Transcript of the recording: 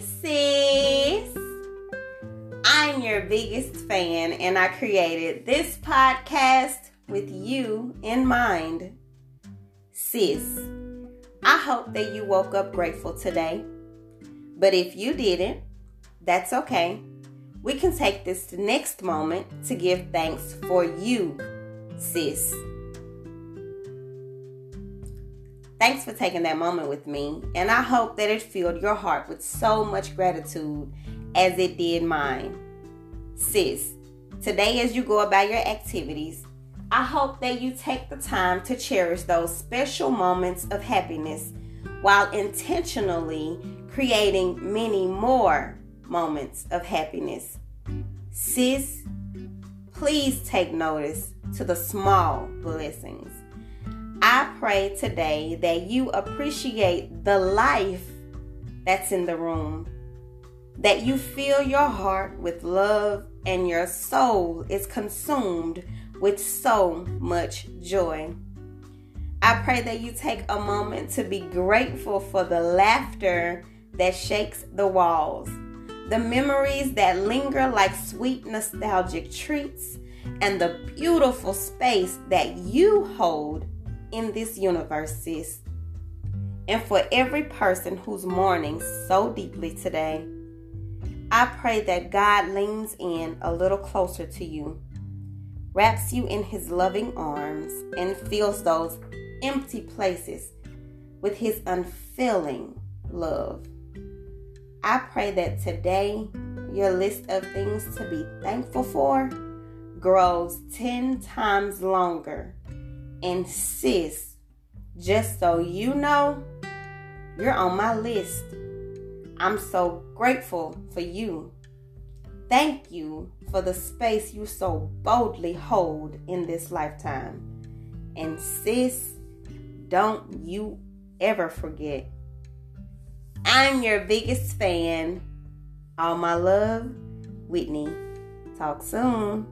Sis. I'm your biggest fan, and I created this podcast with you in mind. Sis, I hope that you woke up grateful today. But if you didn't, that's okay. We can take this next moment to give thanks for you, sis. Thanks for taking that moment with me, and I hope that it filled your heart with so much gratitude as it did mine. Sis, today as you go about your activities, I hope that you take the time to cherish those special moments of happiness while intentionally creating many more moments of happiness. Sis, please take notice to the small blessings. Pray today that you appreciate the life that's in the room, that you fill your heart with love and your soul is consumed with so much joy. I pray that you take a moment to be grateful for the laughter that shakes the walls, the memories that linger like sweet nostalgic treats, and the beautiful space that you hold in this universe, sis. And for every person who's mourning so deeply today, I pray that God leans in a little closer to you, wraps you in his loving arms, and fills those empty places with his unfailing love. I pray that today your list of things to be thankful for grows 10 times longer. And sis, just so you know, you're on my list. I'm so grateful for you. Thank you for the space you so boldly hold in this lifetime. And sis, don't you ever forget. I'm your biggest fan. All my love, Whitney. Talk soon.